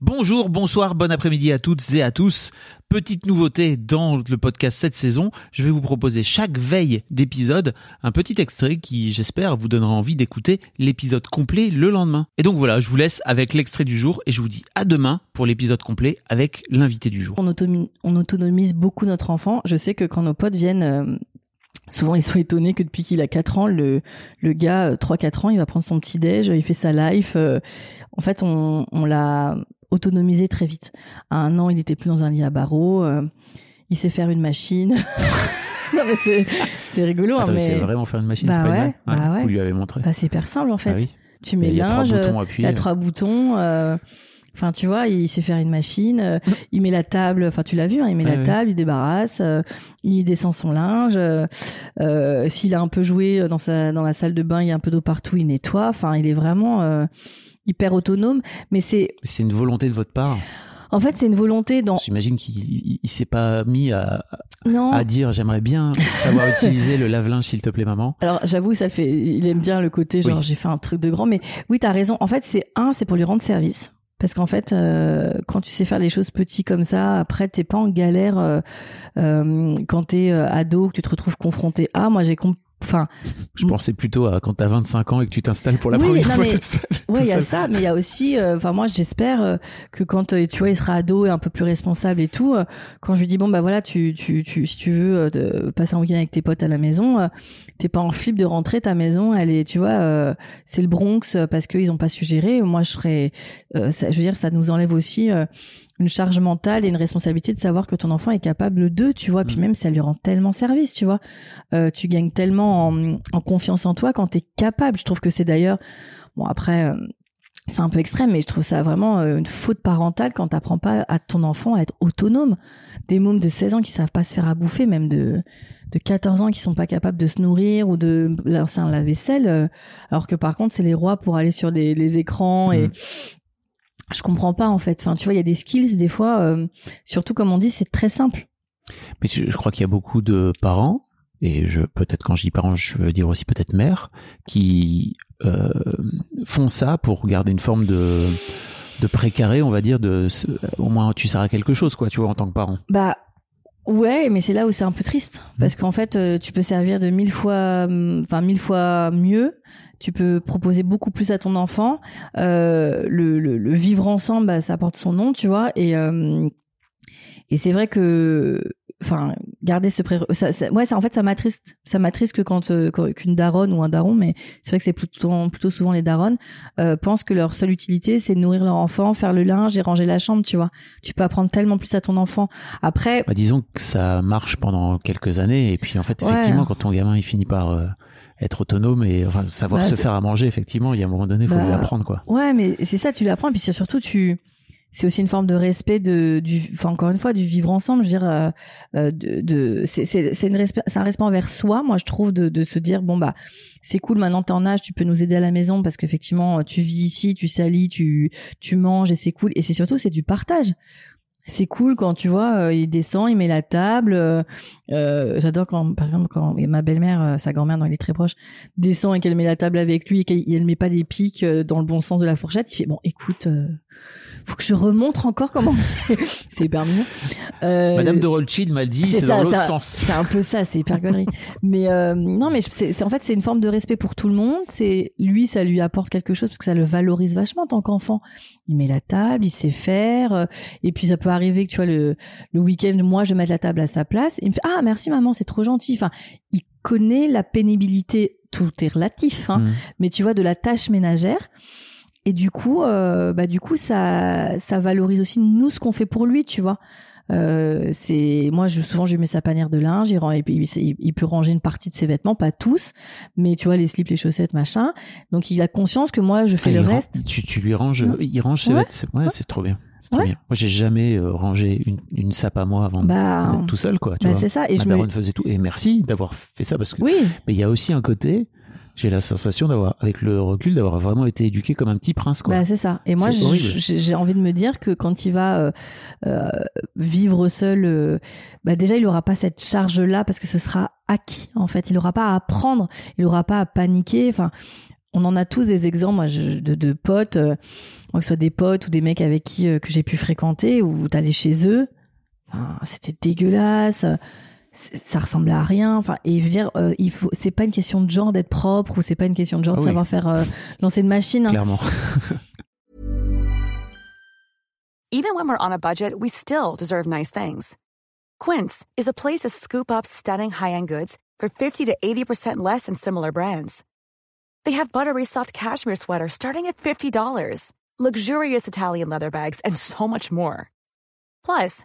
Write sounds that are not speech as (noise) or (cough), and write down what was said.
Bonjour, bonsoir, bon après-midi à toutes et à tous. Petite nouveauté dans le podcast cette saison, je vais vous proposer chaque veille d'épisode un petit extrait qui, j'espère, vous donnera envie d'écouter l'épisode complet le lendemain. Et donc voilà, je vous laisse avec l'extrait du jour et je vous dis à demain pour l'épisode complet avec l'invité du jour. On, autonomise beaucoup notre enfant. Je sais que quand nos potes viennent, euh, souvent ils sont étonnés que depuis qu'il a 4 ans, le, le gars, euh, 3-4 ans, il va prendre son petit déj, il fait sa life. euh, en fait, on, on l'a autonomisé très vite. À un an, il était plus dans un lit à barreaux. euh, il sait faire une machine. (laughs) non mais c'est, rigolo. hein, Attends, mais mais c'est vraiment faire une machine, Bah ouais, bah ouais. Vous lui avez montré. bah, c'est hyper simple en fait. Ah oui. Tu mets Il y a trois linge, boutons il y appuyés. a trois boutons. euh, Enfin, tu vois, il sait faire une machine. euh, il met la table. Enfin, tu l'as vu, hein, il met la table, il débarrasse, euh, il descend son linge. euh, euh, S'il a un peu joué dans sa dans la salle de bain, il y a un peu d'eau partout, il nettoie. Enfin, il est vraiment euh, hyper autonome. Mais c'est, C'est une volonté de votre part? en fait, c'est une volonté dans. J'imagine qu'il il- il s'est pas mis à, Non. à dire j'aimerais bien savoir (laughs) utiliser le lave-linge s'il te plaît maman. Alors j'avoue, ça le fait. Il aime bien le côté genre Oui. j'ai fait un truc de grand, mais oui, t'as raison. En fait, c'est un, c'est pour lui rendre service. Parce qu'en fait, euh, quand tu sais faire les choses petits comme ça, après t'es pas en galère euh, euh, quand t'es euh, ado, que tu te retrouves confronté à. Moi, j'ai comp- Enfin, Je pensais plutôt à quand t'as 25 ans et que tu t'installes pour la Oui, première non, fois mais- toute seule. tout il y a ça, mais il y a aussi. euh, Enfin, moi, j'espère euh, que quand euh, tu vois, il sera ado et un peu plus responsable et tout. quand je lui dis bon bah voilà, tu, tu, tu, si tu veux de- passer un week-end avec tes potes à la maison, t'es pas en flip de rentrer ta maison. Elle est, tu vois, c'est le Bronx parce qu'ils ont pas su gérer. Moi, je serais. ça, je veux dire, ça nous enlève aussi. Une charge mentale et une responsabilité de savoir que ton enfant est capable de, tu vois. Puis Mm. même, ça lui rend tellement service, tu vois. Euh, tu gagnes tellement en, en confiance en toi quand t'es capable. Je trouve que c'est d'ailleurs, bon après, euh, c'est un peu extrême, mais je trouve ça vraiment euh, une faute parentale quand t'apprends pas à ton enfant à être autonome. Des mômes de 16 ans qui savent pas se faire à bouffer, même de de 14 ans qui sont pas capables de se nourrir ou de lancer un lave-vaisselle, euh, alors que par contre c'est les rois pour aller sur les, les écrans et Mhm. Je comprends pas en fait. Enfin, tu vois, il y a des skills des fois, euh, surtout comme on dit, c'est très simple. Mais je, je crois qu'il y a beaucoup de parents, et je peut-être quand je dis parents, je veux dire aussi peut-être mères, qui euh, font ça pour garder une forme de de précaré, on va dire, de au moins tu sers à quelque chose, quoi, tu vois, en tant que parent. Bah ouais, mais c'est là où c'est un peu triste parce qu'en fait, euh, tu peux servir de mille fois, hum, enfin mille fois mieux. Tu peux proposer beaucoup plus à ton enfant. Euh, le, le, le vivre ensemble, bah, ça porte son nom, tu vois. Et euh, et c'est vrai que, enfin, garder ce pré, ça, ça- ouais, ça en fait, ça m'attriste. Ça m'attriste que quand euh, qu'une daronne ou un daron, mais c'est vrai que c'est plutôt plutôt souvent les daronnes euh, pensent que leur seule utilité c'est de nourrir leur enfant, faire le linge et ranger la chambre, tu vois. Tu peux apprendre tellement plus à ton enfant. Après, Bah, disons que ça marche pendant quelques années, et puis en fait, Ouais. effectivement, quand ton gamin il finit par euh, être autonome et enfin, savoir Bah, se faire à manger, effectivement, il y a un moment donné, il faut Bah, lui apprendre, quoi. Ouais, mais c'est ça, tu l'apprends. Et puis surtout, tu, c'est aussi une forme de respect de, du, enfin encore une fois, du vivre ensemble. Je veux dire, euh, euh, de, de c'est, c'est, respect, c'est un respect envers soi. Moi, je trouve de, de se dire bon bah, c'est cool. Maintenant, t'es en âge, tu peux nous aider à la maison parce qu'effectivement, tu vis ici, tu salis, tu, tu manges et c'est cool. Et c'est surtout, c'est du partage. C'est cool quand tu vois, euh, il descend, il met la table. euh, euh, J'adore quand, par exemple, quand ma belle-mère, sa grand-mère, dont elle est très proche, descend et qu'elle met la table avec lui et qu'elle met pas les pics dans le bon sens de la fourchette, il fait bon, écoute, faut que je remontre encore comment. (laughs) c'est hyper mignon. Euh, Madame de Rothschild m'a dit, c'est dans l'autre sens. C'est un peu ça, c'est hyper connerie. mais euh, non, mais c'est c'est- en fait c'est une forme de respect pour tout le monde. C'est lui, ça lui apporte quelque chose parce que ça le valorise vachement en tant qu'enfant. Il met la table, il sait faire, euh, et puis ça peut arriver que tu vois le le week-end, moi je mette la table à sa place. Il me fait ah merci maman, c'est trop gentil. Enfin, il connaît la pénibilité. Tout est relatif, hein, Mm. mais tu vois de la tâche ménagère. Et du coup, euh, bah du coup, ça, ça valorise aussi nous ce qu'on fait pour lui, tu vois. Euh, c'est moi, je, souvent, je lui mets sa panière de linge. Il, peut ranger une partie de ses vêtements, pas tous, mais tu vois les slips, les chaussettes, machin. Donc il a conscience que moi, je fais Ah, le reste. tu, tu lui ranges, il range ses Ouais. vêtements. C'est- Ouais, c'est trop bien. C'est trop bien. Moi, j'ai jamais euh, rangé une, une sape à moi avant Bah, d'être tout seul, quoi. Tu bah, vois. c'est ça. Et Ma je me, daronne faisait tout. Et merci d'avoir fait ça parce que. oui, Mais il y a aussi un côté. J'ai la sensation d'avoir, avec le recul, d'avoir vraiment été éduqué comme un petit prince, quoi. Bah, c'est ça. Et moi, j'ai envie de me dire que quand il va euh, euh, vivre seul, euh, bah déjà, il aura pas cette charge-là parce que ce sera acquis, en fait. Il aura pas à apprendre, il aura pas à paniquer. Enfin, on en a tous des exemples moi, de, de potes, que ce soit des potes ou des mecs avec qui que j'ai pu fréquenter ou t'allais chez eux. Enfin, C'était dégueulasse. Ça ressemblait à rien. Enfin, et je veux dire, euh, il faut. C'est pas une question de genre d'être propre ou c'est pas une question de genre Ah de oui. savoir faire euh, lancer une machine. hein. Clairement. (laughs) Even when we're on a budget, we still deserve nice things. Quince is a place to scoop up stunning high-end goods for 50 to 80% less than similar brands. They have buttery soft cashmere sweaters starting at $50, luxurious Italian leather bags, and so much more. Plus,